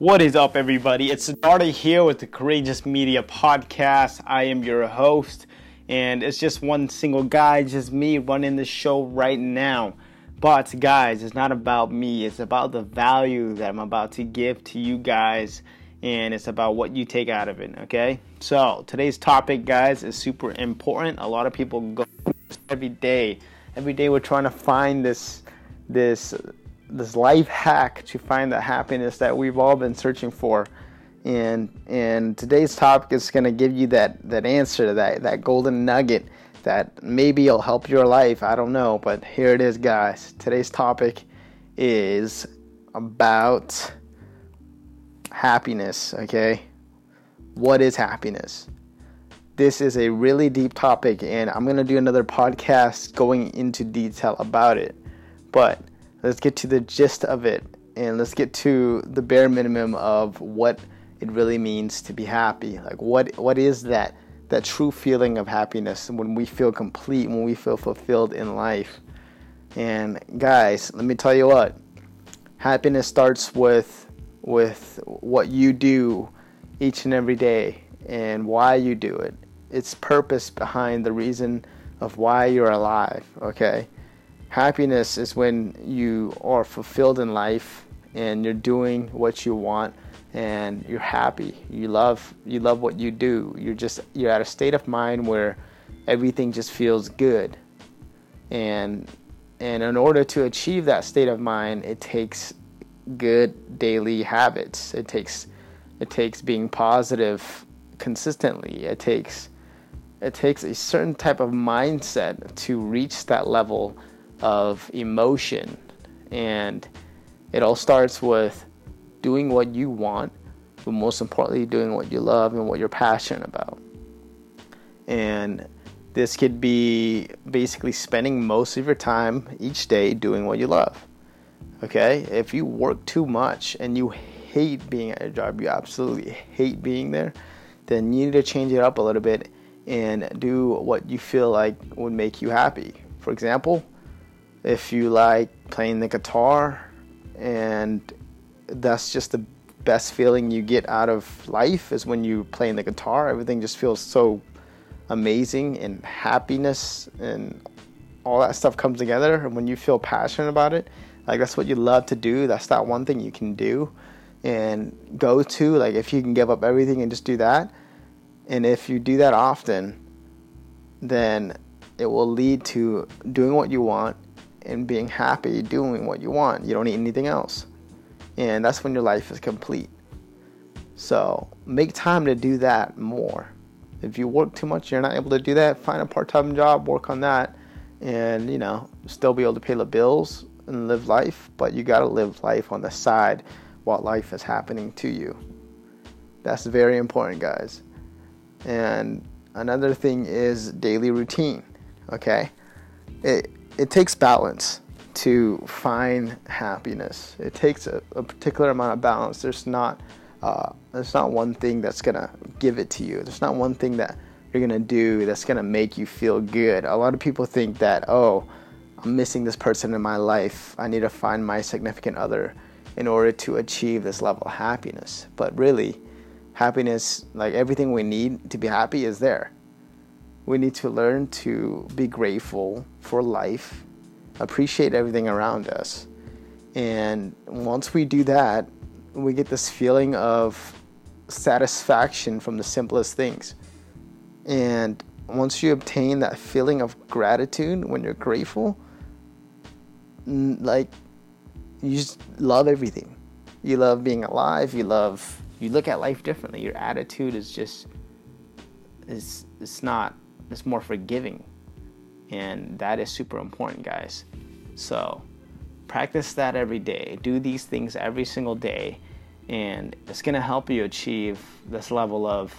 What is up, everybody? It's Siddhartha here with the Courageous Media Podcast. I am your host, and it's just one single guy, just me running the show right now. But, guys, it's not about me, it's about the value that I'm about to give to you guys, and it's about what you take out of it, okay? So, today's topic, guys, is super important. A lot of people go every day. Every day we're trying to find this this this life hack to find the happiness that we've all been searching for. And and today's topic is going to give you that that answer, that that golden nugget that maybe it'll help your life. I don't know, but here it is, guys. Today's topic is about happiness, okay? What is happiness? This is a really deep topic, and I'm to do another podcast going into detail about it. But let's get to the gist of it and let's get to the bare minimum of what it really means to be happy. Like what what is that that true feeling of happiness when we feel complete, when we feel fulfilled in life. And guys, let me tell you what. Happiness starts with with what you do each and every day and why you do it. It's purpose behind the reason of why you're alive, okay? Happiness is when you are fulfilled in life and you're doing what you want and you're happy. You love you love what you do. You're just you're at a state of mind where everything just feels good. And and in order to achieve that state of mind, it takes good daily habits. It takes it takes being positive consistently. It takes it takes a certain type of mindset to reach that level of emotion. And it all starts with doing what you want, but most importantly, doing what you love and what you're passionate about. And this could be basically spending most of your time each day doing what you love. Okay? If you work too much and you hate being at a job, you absolutely hate being there, then you need to change it up a little bit and do what you feel like would make you happy. For example, if you like playing the guitar and that's just the best feeling you get out of life is when you playing the guitar. Everything just feels so amazing and happiness and all that stuff comes together. And when you feel passionate about it like that's what you love to do. That's that one thing you can do and go to like if you can give up everything and just do that. And if you do that often then it will lead to doing what you want and being happy doing what you want. You don't need anything else. And that's when your life is complete. So make time to do that more. If you work too much, you're not able to do that, find a part time job, work on that, and you know, still be able to pay the bills and live life, but you gotta live life on the side while life is happening to you. That's very important, guys. And another thing is daily routine. Okay? It it takes balance to find happiness. It takes a, a particular amount of balance. There's not uh, there's not one thing that's gonna give it to you. There's not one thing that you're gonna do that's gonna make you feel good. A lot of people think that oh, I'm missing this person in my life. I need to find my significant other in order to achieve this level of happiness. But really, happiness, like everything we need to be happy, is there we need to learn to be grateful for life, appreciate everything around us. And once we do that, we get this feeling of satisfaction from the simplest things. And once you obtain that feeling of gratitude when you're grateful, like you just love everything. You love being alive, you love you look at life differently. Your attitude is just is it's not it's more forgiving. And that is super important, guys. So practice that every day. Do these things every single day. And it's going to help you achieve this level of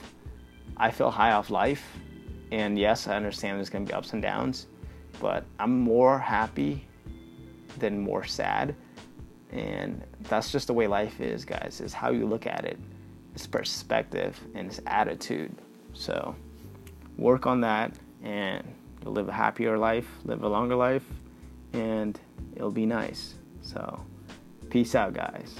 I feel high off life. And yes, I understand there's going to be ups and downs, but I'm more happy than more sad. And that's just the way life is, guys, is how you look at it. It's perspective and it's attitude. So, work on that and you'll live a happier life, live a longer life, and it'll be nice. So, peace out, guys.